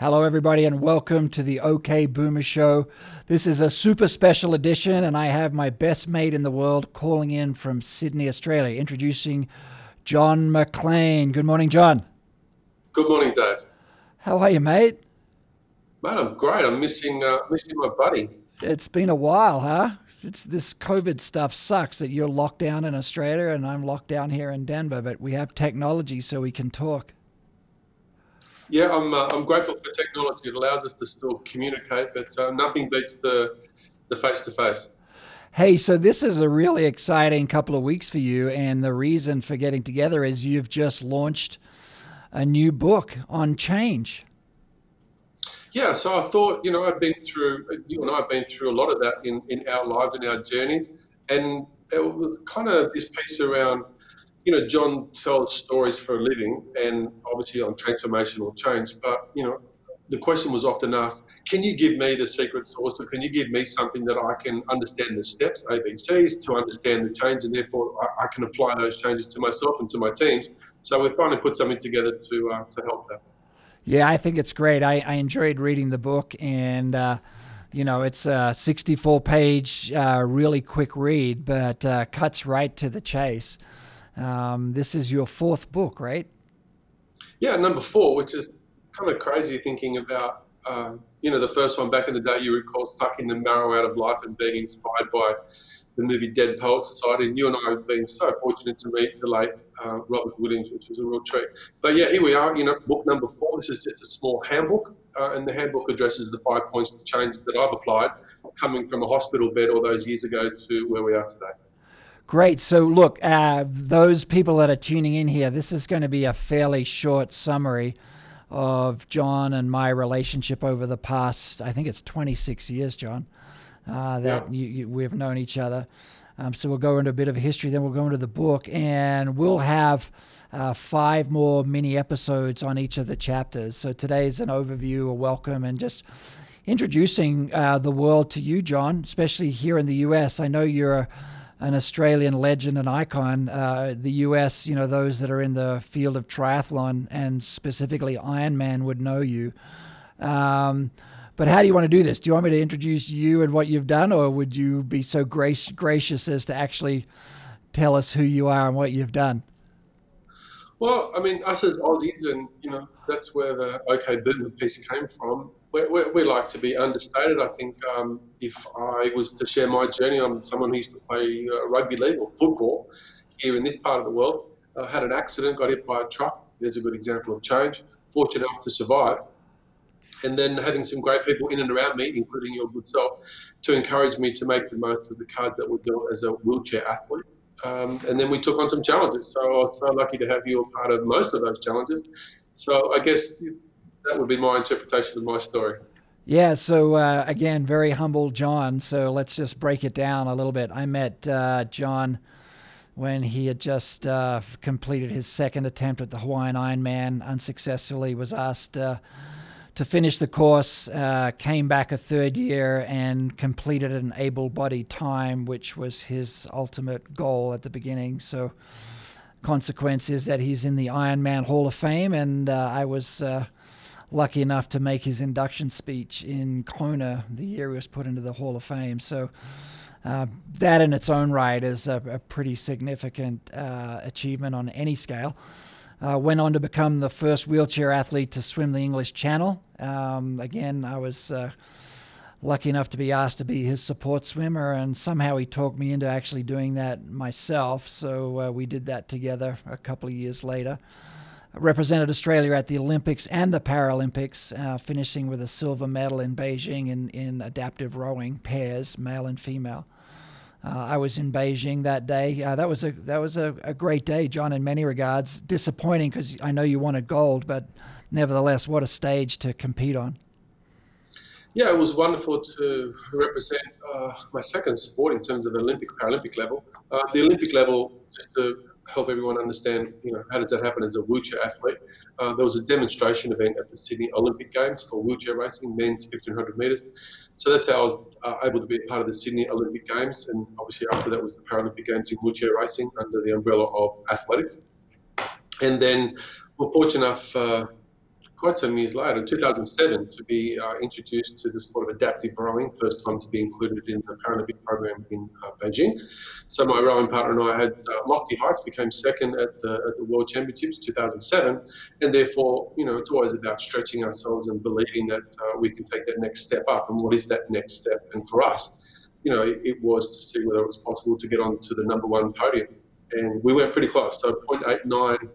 Hello, everybody, and welcome to the OK Boomer Show. This is a super special edition, and I have my best mate in the world calling in from Sydney, Australia, introducing John Maclean. Good morning, John. Good morning, Dave. How are you, mate? Mate, I'm great. I'm missing uh, missing my buddy. It's been a while, huh? It's this COVID stuff sucks that you're locked down in Australia and I'm locked down here in Denver, but we have technology so we can talk. Yeah, I'm, uh, I'm grateful for technology. It allows us to still communicate, but uh, nothing beats the the face to face. Hey, so this is a really exciting couple of weeks for you, and the reason for getting together is you've just launched a new book on change. Yeah, so I thought, you know, I've been through, you and I have been through a lot of that in, in our lives and our journeys, and it was kind of this piece around you know, John tells stories for a living and obviously on transformational change. But, you know, the question was often asked, can you give me the secret sauce or can you give me something that I can understand the steps, ABCs, to understand the change and therefore I, I can apply those changes to myself and to my teams. So we finally put something together to, uh, to help that. Yeah, I think it's great. I, I enjoyed reading the book and, uh, you know, it's a 64 page, uh, really quick read, but uh, cuts right to the chase. Um, this is your fourth book, right? Yeah, number four, which is kind of crazy thinking about, uh, you know, the first one back in the day, you recall sucking the marrow out of life and being inspired by the movie Dead Poet Society. And you and I have been so fortunate to meet the late uh, Robert Williams, which was a real treat. But yeah, here we are, you know, book number four. This is just a small handbook. Uh, and the handbook addresses the five points of change that I've applied coming from a hospital bed all those years ago to where we are today. Great. So, look, uh, those people that are tuning in here, this is going to be a fairly short summary of John and my relationship over the past, I think it's 26 years, John, uh, that yeah. you, you, we've known each other. Um, so, we'll go into a bit of a history, then we'll go into the book, and we'll have uh, five more mini episodes on each of the chapters. So, today's an overview, a welcome, and just introducing uh, the world to you, John, especially here in the US. I know you're a an Australian legend and icon. Uh, the US, you know, those that are in the field of triathlon and specifically Ironman would know you. Um, but how do you want to do this? Do you want me to introduce you and what you've done, or would you be so grace, gracious as to actually tell us who you are and what you've done? Well, I mean, us as Aussies, and you know, that's where the OK Boomer piece came from we, we, like to be understated. I think um, if I was to share my journey, I'm someone who used to play uh, rugby league or football here in this part of the world. I had an accident, got hit by a truck. There's a good example of change. Fortunate enough to survive. And then having some great people in and around me, including your good self, to encourage me to make the most of the cards that were dealt as a wheelchair athlete. Um, and then we took on some challenges. So I was so lucky to have you a part of most of those challenges. So I guess that would be my interpretation of my story. Yeah, so uh, again, very humble John. So let's just break it down a little bit. I met uh, John when he had just uh, completed his second attempt at the Hawaiian Ironman unsuccessfully, was asked uh, to finish the course, uh, came back a third year and completed an able bodied time, which was his ultimate goal at the beginning. So, consequence is that he's in the Ironman Hall of Fame, and uh, I was lucky enough to make his induction speech in Kona the year he was put into the Hall of Fame. So uh, that in its own right is a, a pretty significant uh, achievement on any scale. Uh, went on to become the first wheelchair athlete to swim the English Channel. Um, again, I was uh, lucky enough to be asked to be his support swimmer, and somehow he talked me into actually doing that myself. So uh, we did that together a couple of years later represented Australia at the Olympics and the Paralympics, uh, finishing with a silver medal in Beijing in, in adaptive rowing pairs, male and female. Uh, I was in Beijing that day. Uh, that was a that was a, a, great day, John, in many regards. Disappointing because I know you wanted gold, but nevertheless, what a stage to compete on. Yeah, it was wonderful to represent uh, my second sport in terms of Olympic Paralympic level. Uh, the Olympic level, just to help everyone understand, you know, how does that happen as a wheelchair athlete. Uh, there was a demonstration event at the Sydney Olympic Games for wheelchair racing, men's 1500 metres. So that's how I was uh, able to be part of the Sydney Olympic Games, and obviously after that was the Paralympic Games in wheelchair racing under the umbrella of athletics. And then we're fortunate enough uh, quite some years later, 2007, to be uh, introduced to the sport of adaptive rowing, first time to be included in the Paralympic program in uh, Beijing. So my rowing partner and I had uh, lofty heights, became second at the, at the World Championships 2007, and therefore, you know, it's always about stretching ourselves and believing that uh, we can take that next step up. And what is that next step? And for us, you know, it, it was to see whether it was possible to get onto the number one podium. And we went pretty close. So 0.89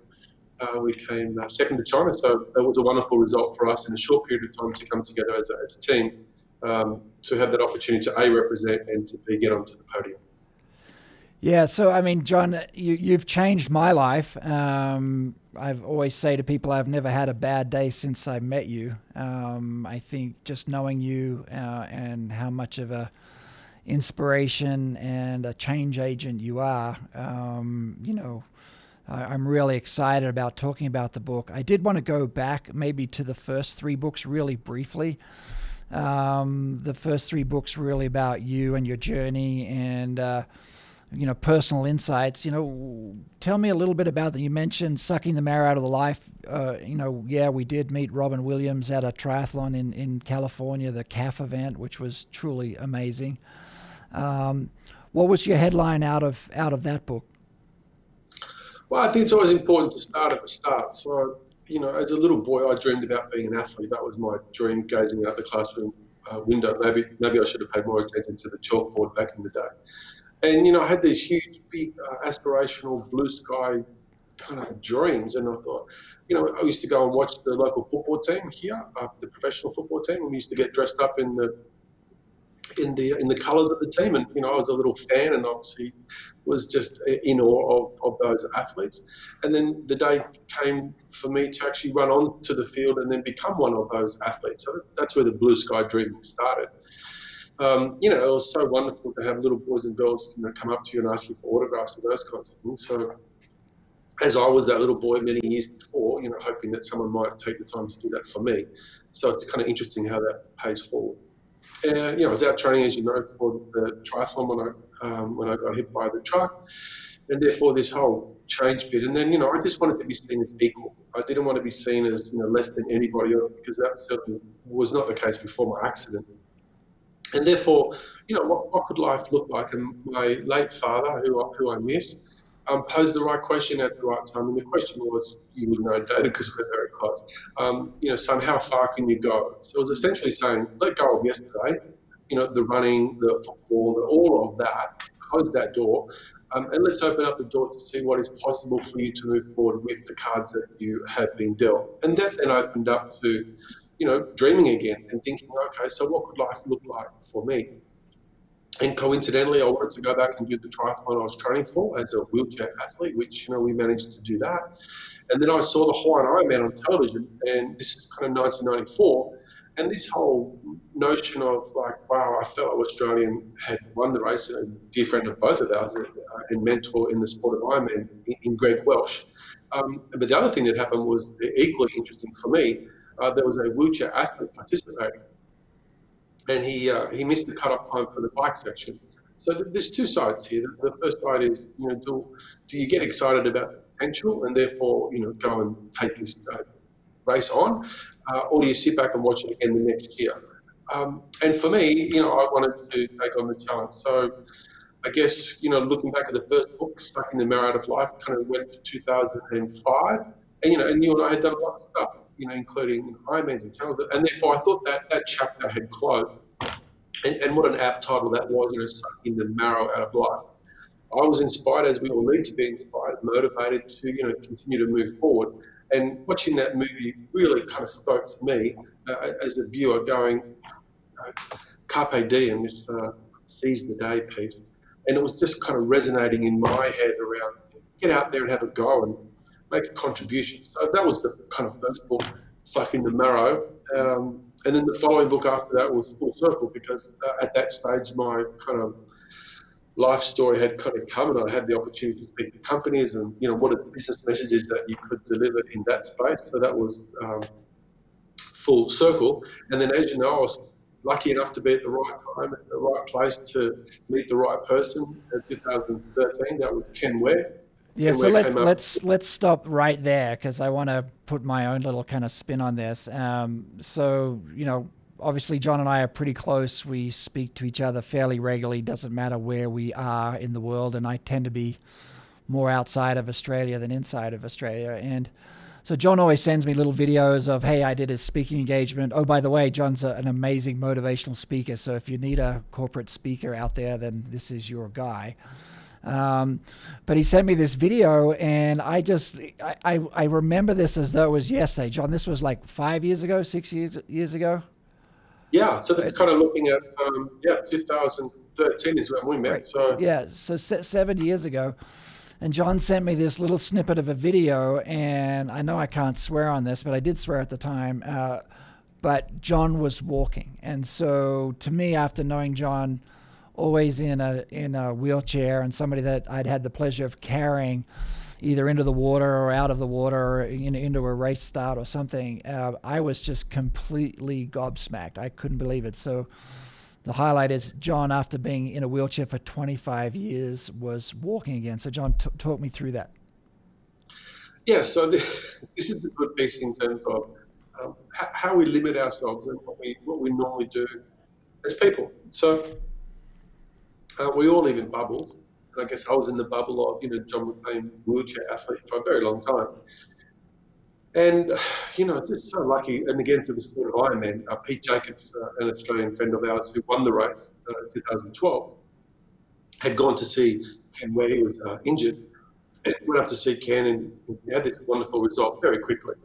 uh, we came uh, second to China. So that was a wonderful result for us in a short period of time to come together as a, as a team um, to have that opportunity to A, represent and to B, get onto the podium. Yeah, so I mean, John, you, you've changed my life. Um, I've always say to people, I've never had a bad day since I met you. Um, I think just knowing you uh, and how much of a inspiration and a change agent you are, um, you know, I'm really excited about talking about the book. I did want to go back maybe to the first three books really briefly. Um, the first three books really about you and your journey and uh, you know personal insights. You know, tell me a little bit about that. You mentioned sucking the marrow out of the life. Uh, you know, yeah, we did meet Robin Williams at a triathlon in in California, the CAF event, which was truly amazing. Um, what was your headline out of out of that book? Well, I think it's always important to start at the start. So, you know, as a little boy, I dreamed about being an athlete. That was my dream, gazing out the classroom uh, window. Maybe, maybe I should have paid more attention to the chalkboard back in the day. And you know, I had these huge, big, uh, aspirational, blue sky kind of dreams. And I thought, you know, I used to go and watch the local football team here, uh, the professional football team, and we used to get dressed up in the in the in the colours of the team. And you know, I was a little fan, and obviously was just in awe of, of those athletes. And then the day came for me to actually run onto the field and then become one of those athletes. So that's where the blue sky dream started. Um, you know, it was so wonderful to have little boys and girls you know, come up to you and ask you for autographs and those kinds of things. So as I was that little boy many years before, you know, hoping that someone might take the time to do that for me. So it's kind of interesting how that pays forward. And, you know, I was out training, as you know, for the triathlon when I um, when I got hit by the truck, and therefore this whole change bit. And then you know I just wanted to be seen as equal. I didn't want to be seen as you know less than anybody else because that certainly was not the case before my accident. And therefore, you know, what, what could life look like? And my late father, who I, who I missed, um, posed the right question at the right time. And the question was, you would know, David, because we're very close. Um, you know, son, how far can you go? So it was essentially saying, let go of yesterday you know, the running, the football, the, all of that. Close that door, um, and let's open up the door to see what is possible for you to move forward with the cards that you have been dealt. And that then opened up to, you know, dreaming again and thinking, okay, so what could life look like for me? And coincidentally, I wanted to go back and do the triathlon I was training for as a wheelchair athlete, which you know we managed to do that. And then I saw the Hawaiian Ironman on television, and this is kind of 1994 and this whole notion of like, wow, I felt Australian had won the race, a dear friend of both of ours uh, and mentor in the sport of Ironman in Greg Welch. Um, but the other thing that happened was equally interesting for me. Uh, there was a wheelchair athlete participating, and he uh, he missed the cutoff time for the bike section. So th- there's two sides here. The, the first side is, you know, do, do you get excited about the potential and therefore, you know, go and take this uh, race on? Uh, or do you sit back and watch it again the next year? Um, and for me, you know, I wanted to take on the challenge. So I guess, you know, looking back at the first book, Stuck in the Marrow Out of Life, kind of went to 2005. And, you know, and you and I had done a lot of stuff, you know, including Ironman and challenges. And therefore, I thought that that chapter had closed. And, and what an apt title that was, you know, Sucking the Marrow Out of Life. I was inspired, as we all need to be inspired, motivated to, you know, continue to move forward. And watching that movie really kind of spoke to me uh, as a viewer, going, uh, Carpe Diem, this uh, seize the day piece. And it was just kind of resonating in my head around get out there and have a go and make a contribution. So that was the kind of first book, Sucking the Marrow. Um, and then the following book after that was Full Circle because uh, at that stage, my kind of life story had kind of come and I had the opportunity to speak to companies and, you know, what are the business messages that you could deliver in that space. So that was um, full circle. And then, as you know, I was lucky enough to be at the right time, at the right place to meet the right person in 2013. That was Ken Ware. Yeah, so let's let's let's stop right there because I want to put my own little kind of spin on this. Um, so you know, obviously John and I are pretty close. We speak to each other fairly regularly. Doesn't matter where we are in the world, and I tend to be more outside of Australia than inside of Australia. And so John always sends me little videos of, hey, I did a speaking engagement. Oh, by the way, John's a, an amazing motivational speaker. So if you need a corporate speaker out there, then this is your guy. Um, but he sent me this video, and I just I, I, I remember this as though it was yesterday. John, this was like five years ago, six years years ago. Yeah, so that's kind of looking at um, yeah, 2013 is when we met. Right. So yeah, so seven years ago. And John sent me this little snippet of a video, and I know I can't swear on this, but I did swear at the time. Uh, but John was walking, and so to me, after knowing John, always in a in a wheelchair, and somebody that I'd had the pleasure of carrying either into the water or out of the water or in, into a race start or something, uh, I was just completely gobsmacked. I couldn't believe it. So the highlight is John, after being in a wheelchair for 25 years, was walking again. So, John, t- talk me through that. Yeah, so this, this is a good piece in terms of um, how we limit ourselves and what we, what we normally do as people. So, uh, we all live in bubbles. And I guess I was in the bubble of, you know, John Maclean, wheelchair athlete for a very long time. And, you know, just so lucky. And again, through the sport of Ironman, uh, Pete Jacobs, uh, an Australian friend of ours who won the race uh, in 2012, had gone to see Ken where he was uh, injured. And went up to see Ken and he had this wonderful result very quickly.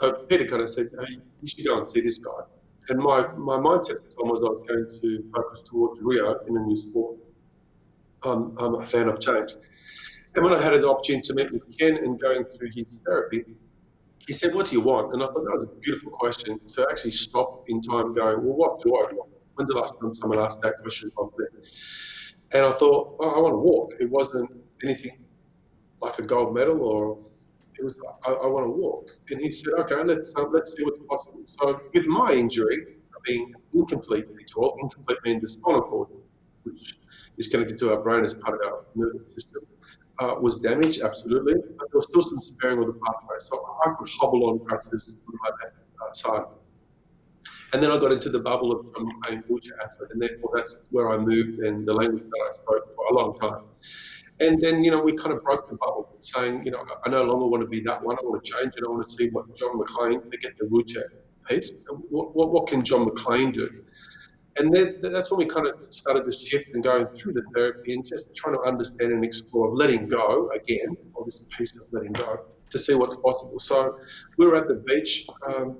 So Peter kind of said, hey, you should go and see this guy. And my, my mindset at the time was I was going to focus towards Rio in a new sport. I'm, I'm a fan of change. And when I had an opportunity to meet with Ken and going through his therapy, he said, What do you want? And I thought that was a beautiful question to actually stop in time going, Well, what do I want? When's the last time someone asked that question of me? And I thought, well, I want to walk. It wasn't anything like a gold medal or it was, I, I want to walk. And he said, okay, let's, um, let's see what's possible. So with my injury, being incomplete, he talk, incomplete means the spinal cord, which is connected to our brain as part of our nervous system uh, was damaged, absolutely, but there was still some sparing of the pathway. So I could hobble on crutches on my left uh, side. And then I got into the bubble of Maclean wheelchair athlete, and therefore that's where I moved and the language that I spoke for a long time. And then, you know, we kind of broke the bubble, saying, you know, I no longer want to be that one. I want to change it. I want to see what John Maclean to get the wheelchair piece. What, what, what can John Maclean do? And then, that's when we kind of started to shift and going through the therapy and just trying to understand and explore letting go again, or this piece of letting go, to see what's possible. So we were at the beach because um,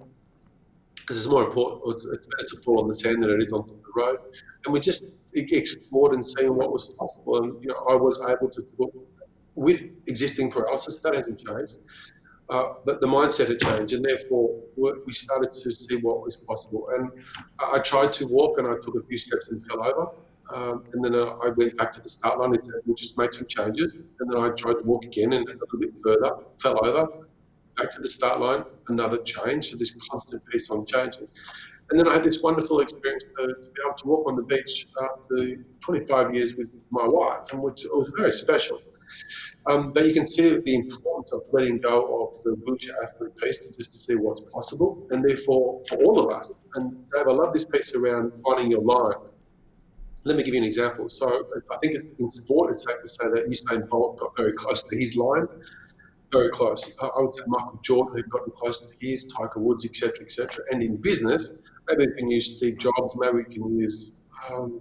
it's more important, it's, it's better to fall on the sand than it is on the road. And we just explored and seeing what was possible. And you know, I was able to put with existing paralysis that hasn't changed uh, but the mindset had changed, and therefore we started to see what was possible. And I tried to walk, and I took a few steps and fell over. Um, and then uh, I went back to the start line and said, "We'll just make some changes." And then I tried to walk again, and a little bit further, fell over, back to the start line, another change. So this constant piece on changing. And then I had this wonderful experience to, to be able to walk on the beach after 25 years with my wife, and which was very special. Um, but you can see the importance of letting go of the wheelchair athlete piece just to see what's possible. And therefore, for all of us, and Dave, I love this piece around finding your line. Let me give you an example. So I think it's, in sport, it's safe to say that Usain Bolt got very close to his line, very close. I would say Michael Jordan had gotten close to his, Tiger Woods, etc., etc. And in business, maybe we can use Steve Jobs, maybe we can use um,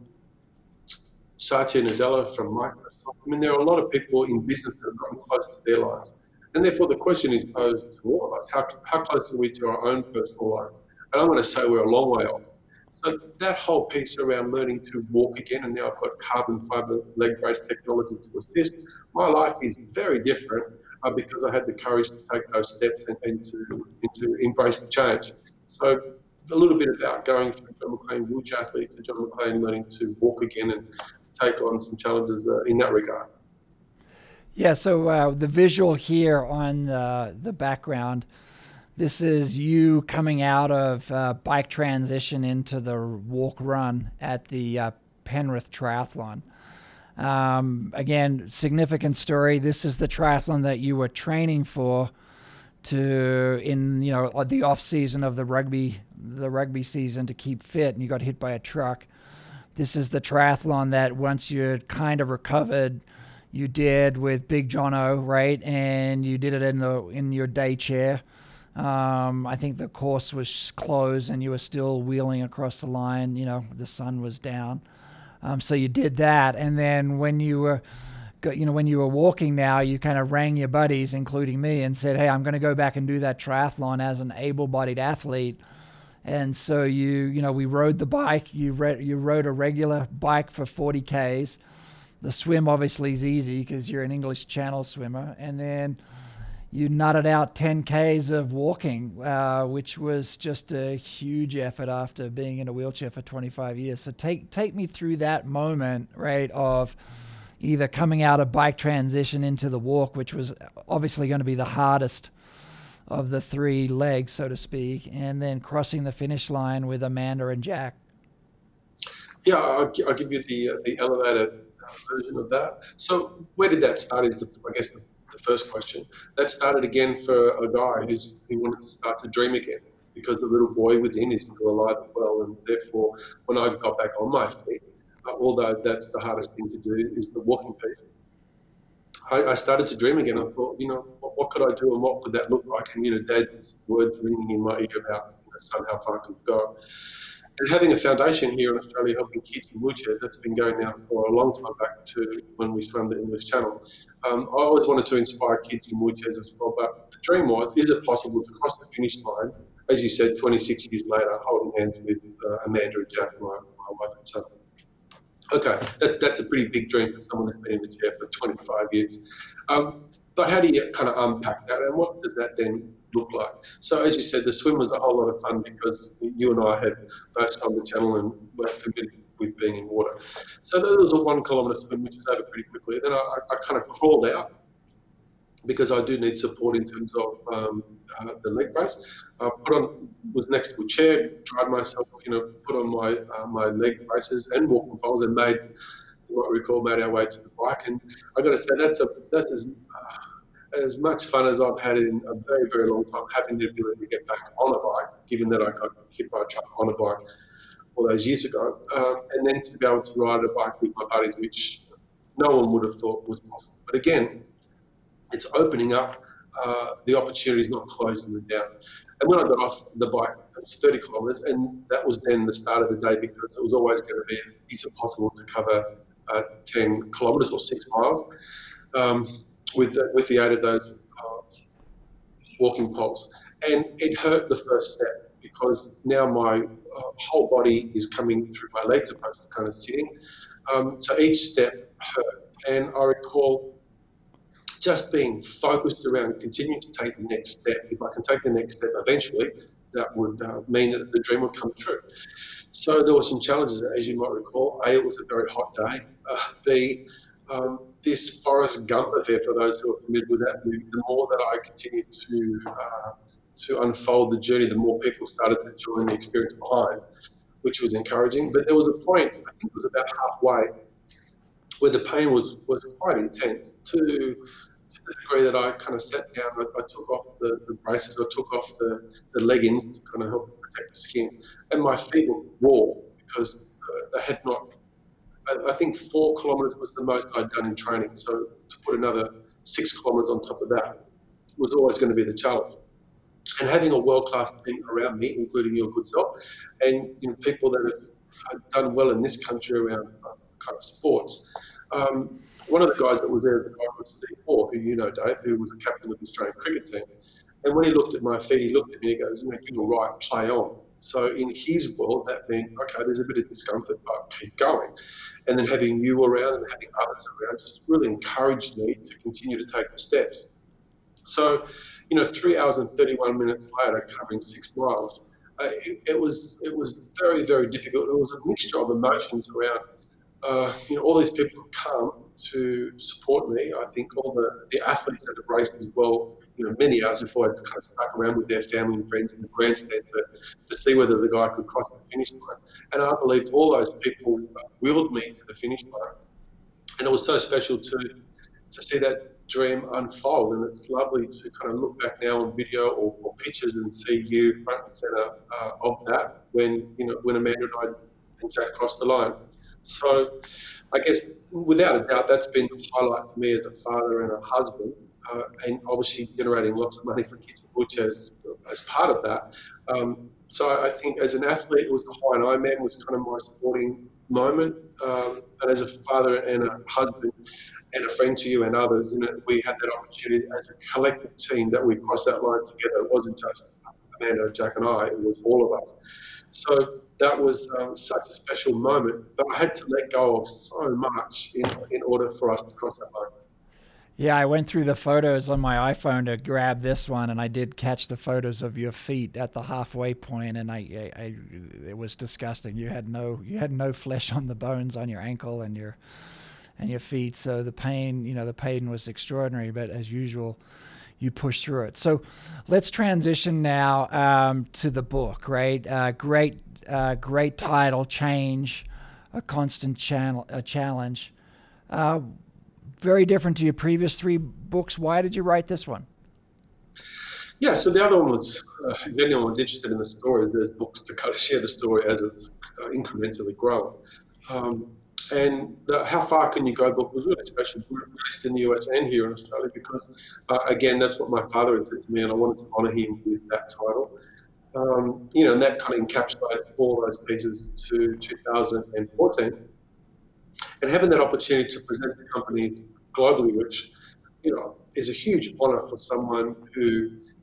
Satya Nadella from Microsoft. I mean, there are a lot of people in business that are close to their lives. And therefore, the question is posed to all of us how, how close are we to our own personal lives? And I'm going to say we're a long way off. So, that whole piece around learning to walk again, and now I've got carbon fiber leg brace technology to assist, my life is very different uh, because I had the courage to take those steps and, and, to, and to embrace the change. So, a little bit about going from John Maclean wheelchair athlete to John Maclean learning to walk again and take on some challenges uh, in that regard. Yeah, so uh, the visual here on the, the background, this is you coming out of uh, bike transition into the walk run at the uh, Penrith Triathlon. Um, again, significant story. This is the triathlon that you were training for to in you know the off season of the rugby the rugby season to keep fit and you got hit by a truck this is the triathlon that once you kind of recovered you did with big jono right? And you did it in the in your day chair. Um, i think the course was closed and you were still wheeling across the line you know the sun was down. Um, so you did that. And then when you were you know, when you were walking now, you kind of rang your buddies, including me, and said, "Hey, I'm going to go back and do that triathlon as an able-bodied athlete." And so you, you know, we rode the bike. You re- you rode a regular bike for 40 k's. The swim obviously is easy because you're an English Channel swimmer, and then you nutted out 10 k's of walking, uh, which was just a huge effort after being in a wheelchair for 25 years. So take take me through that moment, right? Of either coming out of bike transition into the walk, which was obviously going to be the hardest of the three legs, so to speak, and then crossing the finish line with Amanda and Jack. Yeah, I'll, I'll give you the uh, the elevated uh, version of that. So, where did that start? Is the, I guess the, the first question. That started again for a guy who's who wanted to start to dream again because the little boy within is still alive and well, and therefore, when I got back on my feet, although that's the hardest thing to do, is the walking piece. I, I, started to dream again. I thought, you know, what, what, could I do and what could that look like? And, you know, Dad's words ringing in my ear about you know, somehow far I could go. And having a foundation here in Australia helping kids in wheelchairs, that's been going now for a long time back to when we swam the English Channel. Um, I always wanted to inspire kids in wheelchairs as well, but the dream was, is it possible to cross the finish line, as you said, 26 years later, holding hands with uh, Amanda and Jack, my, my wife and son? Okay, that, that's a pretty big dream for someone who's been in the chair for 25 years. Um, but how do you kind of unpack that and what does that then look like? So, as you said, the swim was a whole lot of fun because you and I had both on the channel and were familiar with being in water. So, there was a one kilometre swim, which was over pretty quickly. Then I, I kind of crawled out because I do need support in terms of um, uh, the leg brace. I put on was next to a chair, tried myself, you know, put on my uh, my leg braces and walking poles, and made what we call made our way to the bike. And I got to say that's a that's as uh, as much fun as I've had in a very very long time. Having the ability to get back on a bike, given that I got hit by a truck on a bike all those years ago, um, and then to be able to ride a bike with my buddies, which no one would have thought was possible. But again, it's opening up uh, the opportunities, not closing them down. And when I got off the bike, it was 30 kilometres, and that was then the start of the day because it was always going to be, is it possible to cover uh, 10 kilometres or six miles um, with, the, with the aid of those uh, walking poles. And it hurt the first step because now my uh, whole body is coming through my legs opposed to kind of sitting. Um, so each step hurt. And I recall just being focused around continuing to take the next step. If I can take the next step eventually, that would uh, mean that the dream would come true. So there were some challenges, as you might recall. A, it was a very hot day. Uh, B, um, this Forrest Gump affair, for those who are familiar with that movie, the more that I continued to uh, to unfold the journey, the more people started to join the experience behind, which was encouraging. But there was a point, I think it was about halfway, where the pain was, was quite intense to the degree that I kind of sat down, I, I took off the, the, braces, I took off the, the leggings to kind of help protect the skin, and my feet were raw because uh, I had not. I, I think four kilometres was the most I'd done in training, so to put another six kilometres on top of that was always going to be the challenge. And having a world-class team around me, including your good self, and you know, people that have done well in this country around uh, kind of sports. Um, one of the guys that was there, the called Steve Waugh, who you know, Dave, who was the captain of the Australian cricket team. And when he looked at my feet, he looked at me and he goes, You're right, play on. So in his world, that meant, okay, there's a bit of discomfort, but keep going. And then having you around and having others around just really encouraged me to continue to take the steps. So, you know, three hours and 31 minutes later, covering six miles, uh, it, it, was it was very, very difficult. It was a mixture of emotions around, uh, you know, all these people have come to support me. I think all the, the athletes that have raced as well, you know, many hours before I kind of stuck around with their family and friends in the grandstand to, to see whether the guy could cross the finish line. And I believe all those people wheeled me to the finish line. and it was so special to to see that dream unfold. And it's lovely to kind of look back now on video or, or pictures and see you front and center uh, of that when you know when Amanda and I and Jack crossed the line. So, I guess without a doubt, that's been the highlight for me as a father and a husband, uh, and obviously generating lots of money for Kids Butch as, as part of that. Um, so I think as an athlete, it was the Hawaiian Ironman was kind of my sporting moment, um, and as a father and a husband, and a friend to you and others. And we had that opportunity as a collective team that we crossed that line together. It wasn't just Amanda, Jack, and I, it was all of us. So that was um, such a special moment, but I had to let go of so much in, in order for us to cross that line. Yeah, I went through the photos on my iPhone to grab this one, and I did catch the photos of your feet at the halfway point, and I, I, I it was disgusting. You had no, you had no flesh on the bones on your ankle and your and your feet. So the pain, you know, the pain was extraordinary, but as usual, you push through it. So let's transition now um, to the book, right? Uh, great, uh, great title, Change, a constant channel, a challenge. Uh, very different to your previous three books. Why did you write this one? Yeah, so the other one was, uh, if anyone's interested in the story, there's books to kind of share the story as it's uh, incrementally growing. Um, and the How Far Can You Go book was really special, released in the US and here in Australia, because uh, again, that's what my father had said to me, and I wanted to honour him with that title. Um, you know, and that kind of encapsulates all those pieces to 2014. And having that opportunity to present to companies globally, which, you know, is a huge honour for someone who,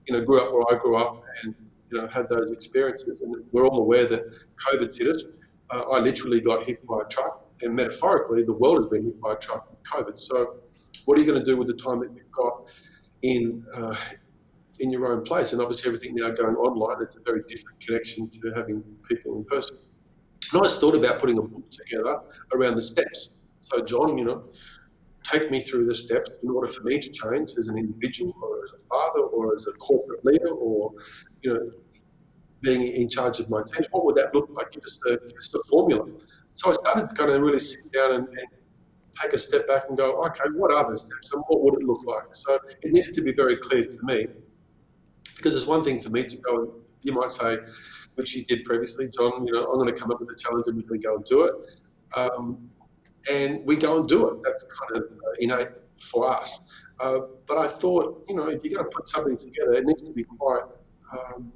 you know, grew up where I grew up and, you know, had those experiences. And we're all aware that COVID hit us. Uh, I literally got hit by a truck and metaphorically, the world has been hit by a truck with COVID. So, what are you going to do with the time that you've got in uh, in your own place? And obviously, everything now going online, it's a very different connection to having people in person. And I just thought about putting a book together around the steps. So, John, you know, take me through the steps in order for me to change as an individual, or as a father, or as a corporate leader, or you know, being in charge of my team. What would that look like? Just a, just a formula. So I started to kind of really sit down and, and take a step back and go, okay, what are the steps and what would it look like? So it needed to be very clear to me because it's one thing for me to go and you might say, which you did previously, John, you know, I'm going to come up with a challenge and we're going to go and do it. Um, and we go and do it. That's kind of innate for us. Uh, but I thought, you know, if you're going to put something together, it needs to be quite um,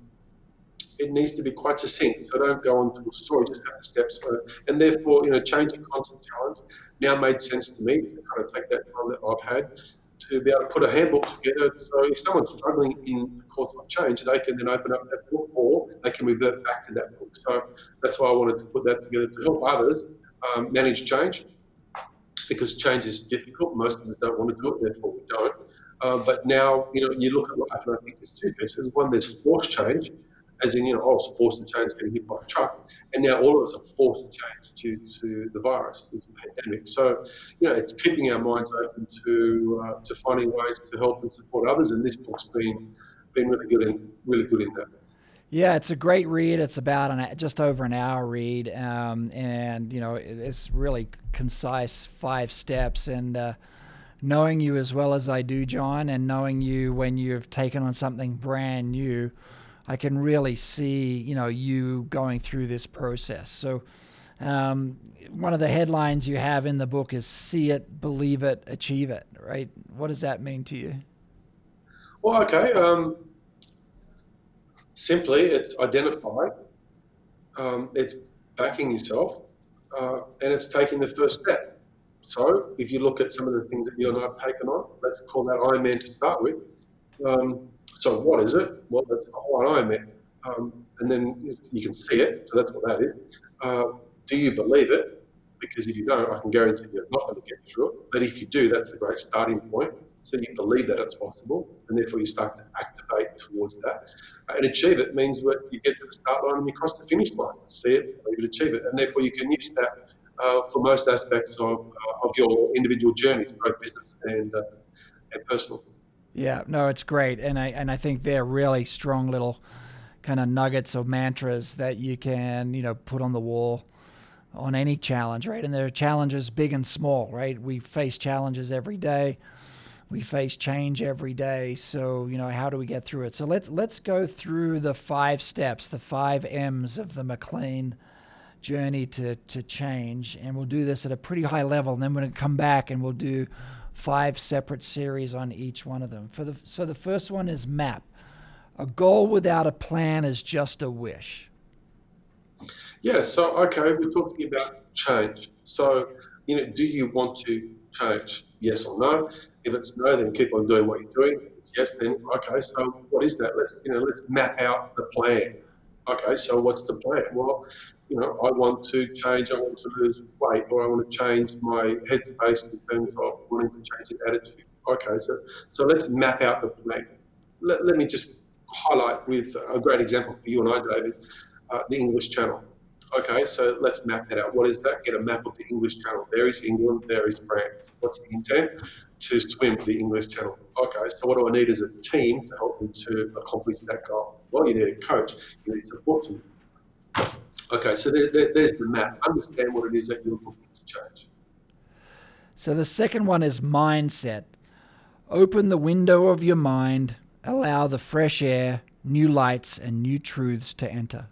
it needs to be quite succinct. So don't go on to a story, just have the steps. And therefore, you know, changing content challenge now made sense to me to kind of take that time that I've had to be able to put a handbook together. So if someone's struggling in the course of change, they can then open up that book or they can revert back to that book. So that's why I wanted to put that together to help others um, manage change because change is difficult. Most of us don't want to do it, therefore we don't. Uh, but now, you know, you look at life, and I think there's two pieces. One, there's forced change, as in, you know, I was forced to change getting hit by a truck, and now all of us are forced to change due to the virus, this pandemic. So, you know, it's keeping our minds open to uh, to finding ways to help and support others, and this book's been been really good in really good in that. Yeah, it's a great read. It's about an just over an hour read, um, and you know it's really concise, five steps. And uh, knowing you as well as I do, John, and knowing you when you've taken on something brand new, I can really see, you know, you going through this process. So, um, one of the headlines you have in the book is "See it, believe it, achieve it." Right? What does that mean to you? Well, okay. Um, simply, it's identifying, um, it's backing yourself, uh, and it's taking the first step. So, if you look at some of the things that you and I have taken on, let's call that Ironman to start with. Um, so what is it? Well, it's a Hawaiian Ironman. Um, and then you can see it, so that's what that is. Uh, do you believe it? Because if you don't, I can guarantee you're not going to get through it. But if you do, that's the great starting point. So you believe that it's possible, and therefore you start to activate towards that. Uh, and achieve it means that you get to the start line and you cross the finish line. See it, believe it, achieve it. And therefore you can use that uh, for most aspects of, uh, of your individual journeys, both business and, uh, and personal. Yeah, no, it's great, and I and I think they're really strong little kind of nuggets of mantras that you can you know put on the wall on any challenge, right? And there are challenges big and small, right? We face challenges every day. We face change every day. So, you know, how do we get through it? So let's let's go through the five steps, the five M's of the Maclean journey to, to change. And we'll do this at a pretty high level. And then we're to come back and we'll do five separate series on each one of them. For the, so the first one is MAP. A goal without a plan is just a wish. Yeah, so okay, we're talking about change. So, you know, do you want to change? Yes or no? If it's no, then keep on doing what you're doing. yes, then okay, so what is that? Let's you know, let's map out the plan. Okay, so what's the plan? Well, you know, I want to change, I want to lose weight, or I want to change my headspace in terms of wanting to change the attitude. Okay, so so let's map out the plan. Let, let me just highlight with a great example for you and I, David, uh, the English Channel. Okay, so let's map that out. What is that? Get a map of the English Channel. There is England, there is France. What's the intent? To swim the English Channel. Okay, so what do I need as a team to help me to accomplish that goal? Well, you need a coach, you need support team. Okay, so there, there, there's the map. Understand what it is that you're looking to change. So the second one is mindset. Open the window of your mind, allow the fresh air, new lights, and new truths to enter.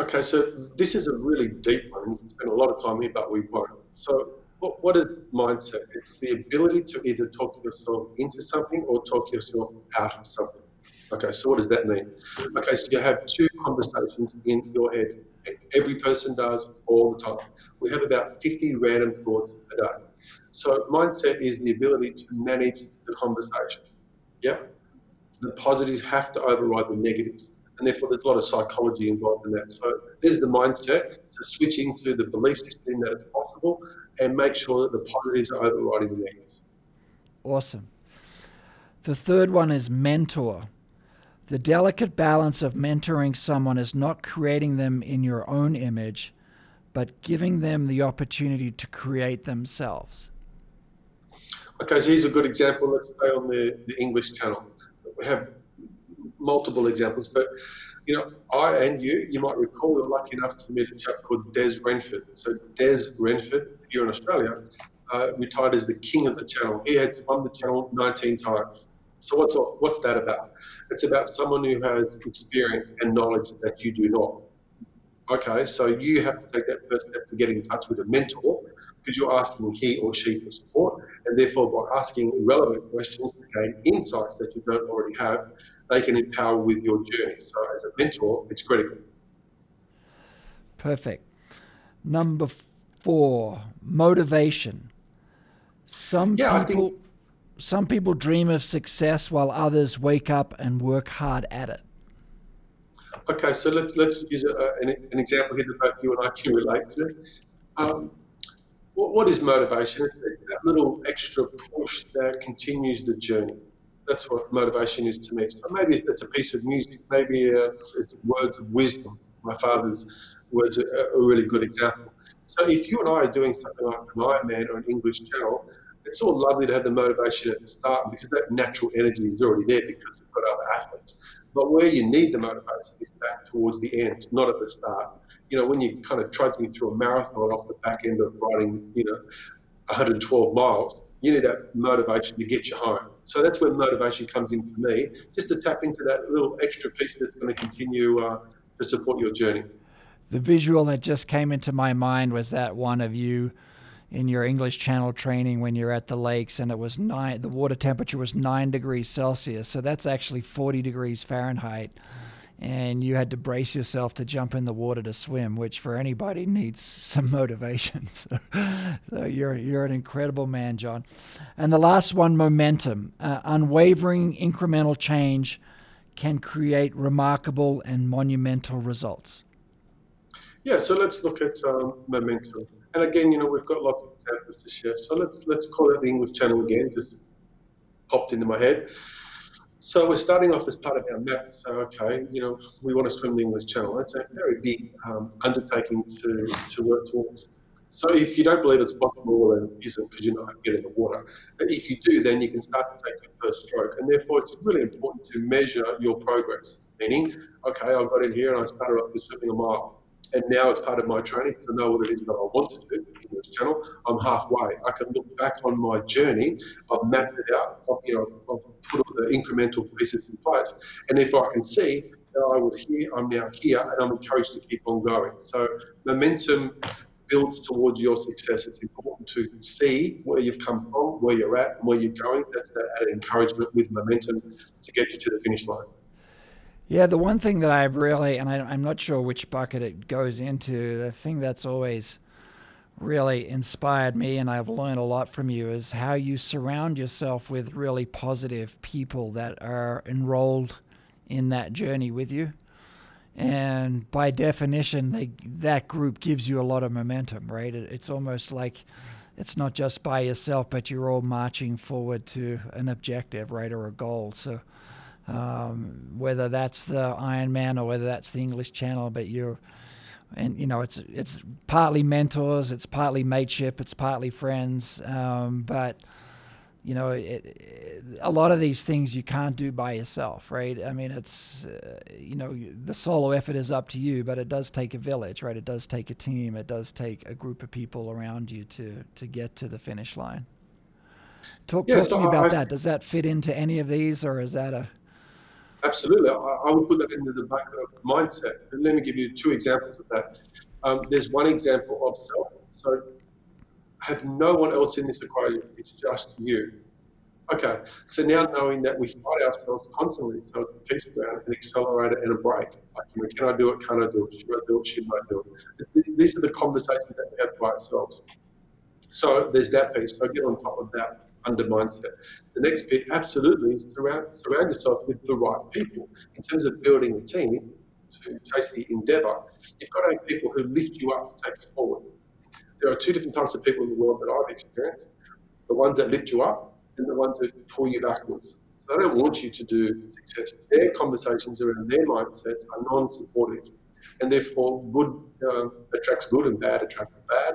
Okay, so this is a really deep one. We spend a lot of time here, but we won't. So, what, what is mindset? It's the ability to either talk yourself into something or talk yourself out of something. Okay, so what does that mean? Okay, so you have two conversations in your head. Every person does all the time. We have about 50 random thoughts a day. So, mindset is the ability to manage the conversation. Yeah? The positives have to override the negatives and therefore there's a lot of psychology involved in that. So there's the mindset to switch into the belief system that it's possible and make sure that the positives are overriding the negatives. Awesome. The third one is mentor. The delicate balance of mentoring someone is not creating them in your own image, but giving them the opportunity to create themselves. Okay, so here's a good example. Let's stay on the, the English channel. We have multiple examples, but you know, I and you, you might recall, we were lucky enough to meet a chap called Des Renford. So Des Renford, here in Australia, uh, retired as the king of the channel. He had won the channel 19 times. So what's what's that about? It's about someone who has experience and knowledge that you do not. Okay, so you have to take that first step to get in touch with a mentor because you're asking he or she for support, and therefore by asking relevant questions to gain insights that you don't already have, they can empower with your journey. So as a mentor, it's critical. Perfect. Number four, motivation. Some yeah, people think... some people dream of success while others wake up and work hard at it. Okay, so let's let's use a, an, an, example here that both you and I can relate to. Um, what, what is motivation? It's, it's that little extra push that continues the journey that's what motivation is to me. So maybe it's a piece of music, maybe it's, it's words of wisdom. My father's words are a really good example. So if you and I are doing something like an Ironman or an English channel, it's all lovely to have the motivation at the start because that natural energy is already there because we've got other athletes. But where you need the motivation is back towards the end, not at the start. You know, when you're kind of trudging through a marathon off the back end of riding, you know, 112 miles, you need that motivation to get you home. So that's where motivation comes in for me, just to tap into that little extra piece that's going to continue uh, to support your journey. The visual that just came into my mind was that one of you in your English Channel training when you're at the lakes and it was nine, the water temperature was nine degrees Celsius. So that's actually 40 degrees Fahrenheit and you had to brace yourself to jump in the water to swim, which for anybody needs some motivation. So, so you're you're an incredible man, John. And the last one, momentum, uh, unwavering incremental change can create remarkable and monumental results. Yeah, so let's look at um, momentum. And again, you know, we've got lots of examples to share. So let's let's call it the English Channel again. Just popped into my head. So we're starting off as part of our map. So okay, you know, we want to swim the English Channel. It's a very big um, undertaking to, to work towards. So if you don't believe it's possible and isn't because you're not going to get in the water, if you do, then you can start to take your first stroke. And therefore, it's really important to measure your progress. Meaning, okay, I got in here and I started off with swimming a mile. And now it's part of my training because I know what it is that I want to do in this channel. I'm halfway. I can look back on my journey. I've mapped it out. I've, you know, I've put all the incremental pieces in place, and if I can see that I was here, I'm now here, and I'm encouraged to keep on going. So momentum builds towards your success. It's important to see where you've come from, where you're at, and where you're going. That's that added encouragement with momentum to get you to the finish line. Yeah, the one thing that I've really, and I, am not sure which bucket it goes into, the thing that's always really inspired me and I've learned a lot from you is how you surround yourself with really positive people that are enrolled in that journey with you. And by definition, they, that group gives you a lot of momentum, right? It, it's almost like it's not just by yourself, but you're all marching forward to an objective, right, or a goal. So, um, whether that's the Ironman or whether that's the English Channel. But you're, and you know, it's it's partly mentors, it's partly mateship, it's partly friends. Um, but you know, it, it, a lot of these things you can't do by yourself, right? I mean, it's uh, you know, the solo effort is up to you, but it does take a village, right? It does take a team, it does take a group of people around you to to get to the finish line. Talk, yeah, talk so to me about I, that. Does that fit into any of these, or is that a Absolutely. I, I, would put that into the back of mindset. And let me give you two examples of that. Um, there's one example of self. So have no one else in this equation. It's just you. Okay, so now knowing that we fight ourselves constantly, so it's a piece of ground, an accelerator, and a brake. Like, you know, can I do it? Can I do it? Should I do it? Should I do it? These are the conversations that we have by ourselves. So there's that piece. So get on top of that under mindset. The next bit, absolutely, is surround, surround yourself with the right people. In terms of building a team to chase the endeavor, you've got to have people who lift you up and take you forward. There are two different types of people in the world that I've experienced the ones that lift you up and the ones that pull you backwards. So they don't want you to do success. Their conversations around their mindsets are non supportive. And therefore, good uh, attracts good and bad attracts bad.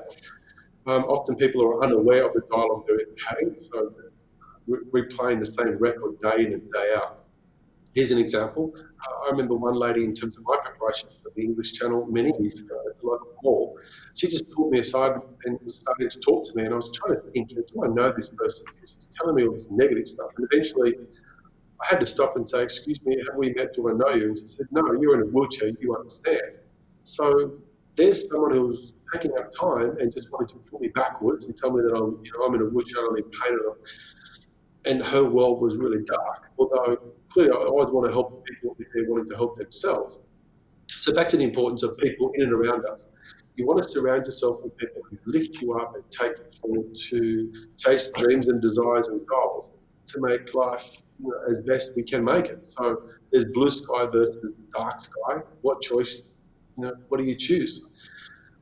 Um, often people are unaware of the dialogue they're having, so we're replaying the same record day in and day out. Here's an example. Uh, I remember one lady, in terms of my preparation for the English Channel many years ago at the local mall, she just pulled me aside and was starting to talk to me. And I was trying to think, do I know this person? She's telling me all this negative stuff. And eventually, I had to stop and say, Excuse me, have we met? Do I know you? And she said, No, you're in a wheelchair. You understand. So there's someone who's taking up time and just wanting to pull me backwards and tell me that I'm, you know, I'm in a wheelchair, I'm in pain, and her world was really dark. Although clearly, I always want to help people if they're wanting to help themselves. So back to the importance of people in and around us. You want to surround yourself with people who lift you up and take you forward to chase dreams and desires and goals to make life you know, as best we can make it. So there's blue sky versus dark sky. What choice? You know, what do you choose?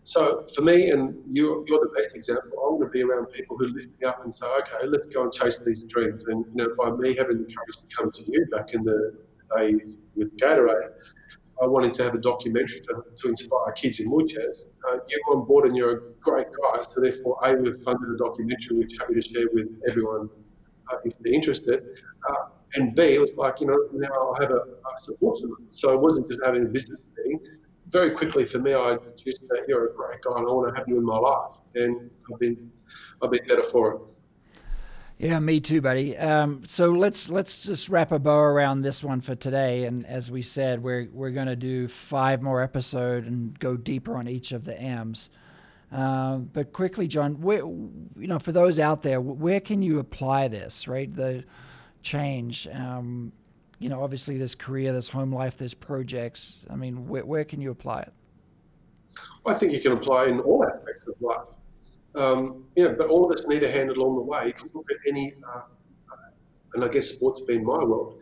So for me, and you're, you're the best example, I want to be around people who lift me up and say, okay, let's go and chase these dreams. And you know, by me having the courage to come to you back in the days with Gatorade, I wanted to have a documentary to, to inspire kids in wheelchairs. Uh, you're on board and you're a great guy, so therefore, A, we've funded a documentary which I'm happy to share with everyone uh, if they're interested. Uh, and B, it was like, you know, now I have a, a support. So it wasn't just having a business meeting very quickly for me, I just that you're a great guy and I want to have you in my life, and I've been I've been better for it. Yeah, me too, buddy. Um, so let's let's just wrap a bow around this one for today. And as we said, we're we're going to do five more episodes and go deeper on each of the M's. Uh, but quickly, John, where, you know, for those out there, where can you apply this? Right, the change. Um, you know, obviously there's career, there's home life, there's projects. I mean, where, where can you apply it? I think you can apply in all aspects of life. Um, know, but all of us need a hand along the way. You look at any, uh, and I guess sports being my world,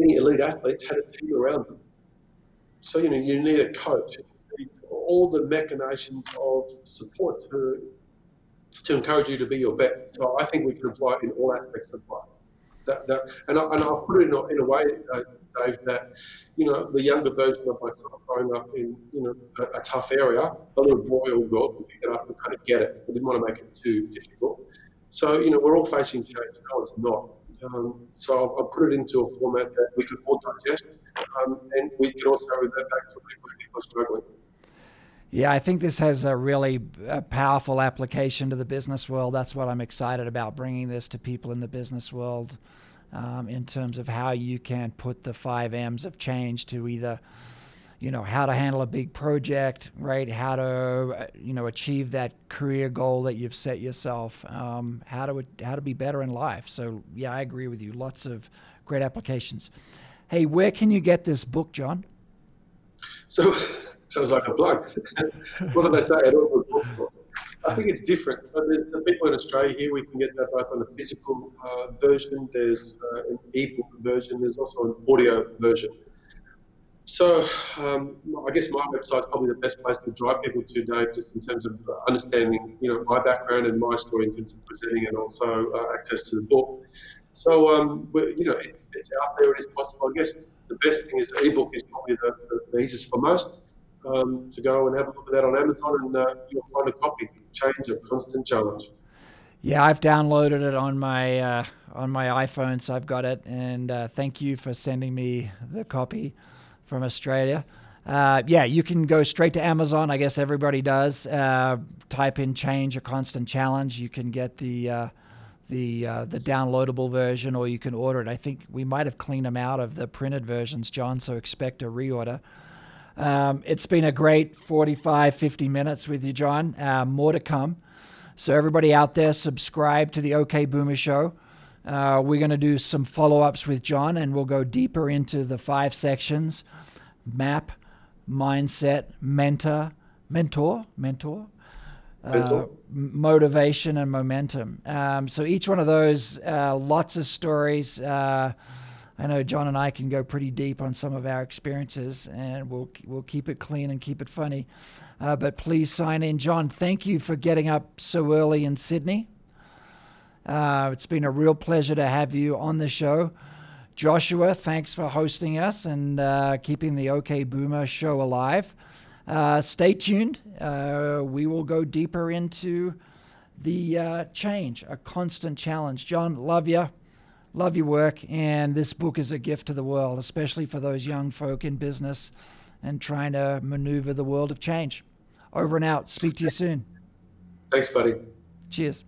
any elite athletes had a team around them. So, you know, you need a coach, all the machinations of support to, to encourage you to be your best. So I think we can apply it in all aspects of life that, that and, I, and I'll put it in a, in a way, uh, Dave, that, you know, the younger version of myself growing up in, you know, a, a tough area, a little boy or girl can pick it up and kind of get it. I didn't want to make it too difficult. So, you know, we're all facing change. No one's not. Um, so I'll, I'll, put it into a format that we can all digest, um, and we can also revert back to people if we're struggling. Yeah, I think this has a really uh, powerful application to the business world. That's what I'm excited about bringing this to people in the business world um, in terms of how you can put the five M's of change to either, you know, how to handle a big project, right? How to, uh, you know, achieve that career goal that you've set yourself. Um, how to how to be better in life. So yeah, I agree with you. Lots of great applications. Hey, where can you get this book, John? So sounds like a plug. what do they say? I think it's different. So there's the people in Australia here, we can get that both on a physical uh, version, there's uh, an ebook version, there's also an audio version. So um, I guess my website is probably the best place to drive people to today, just in terms of understanding, you know, my background and my story in terms of presenting, and also uh, access to the book. So um, you know, it's, it's, out there. It is possible. I guess the best thing is the ebook is probably the, the, the easiest for most um, to go and have a look at that on Amazon, and uh, you'll find a copy. Change a constant challenge. Yeah, I've downloaded it on my uh, on my iPhone, so I've got it. And uh, thank you for sending me the copy from Australia. Uh, yeah, you can go straight to Amazon. I guess everybody does. Uh, type in "change a constant challenge." You can get the uh, the uh, the downloadable version, or you can order it. I think we might have cleaned them out of the printed versions, John. So expect a reorder. Um, it's been a great 45, 50 minutes with you, John. Uh, more to come. So, everybody out there, subscribe to the OK Boomer Show. Uh, we're going to do some follow ups with John and we'll go deeper into the five sections map, mindset, mentor, mentor, mentor, uh, motivation, and momentum. Um, so, each one of those, uh, lots of stories. Uh, I know John and I can go pretty deep on some of our experiences, and we'll we'll keep it clean and keep it funny. Uh, but please sign in, John. Thank you for getting up so early in Sydney. Uh, it's been a real pleasure to have you on the show. Joshua, thanks for hosting us and uh, keeping the OK Boomer show alive. Uh, stay tuned. Uh, we will go deeper into the uh, change, a constant challenge. John, love you. Love your work, and this book is a gift to the world, especially for those young folk in business and trying to maneuver the world of change. Over and out. Speak to you soon. Thanks, buddy. Cheers.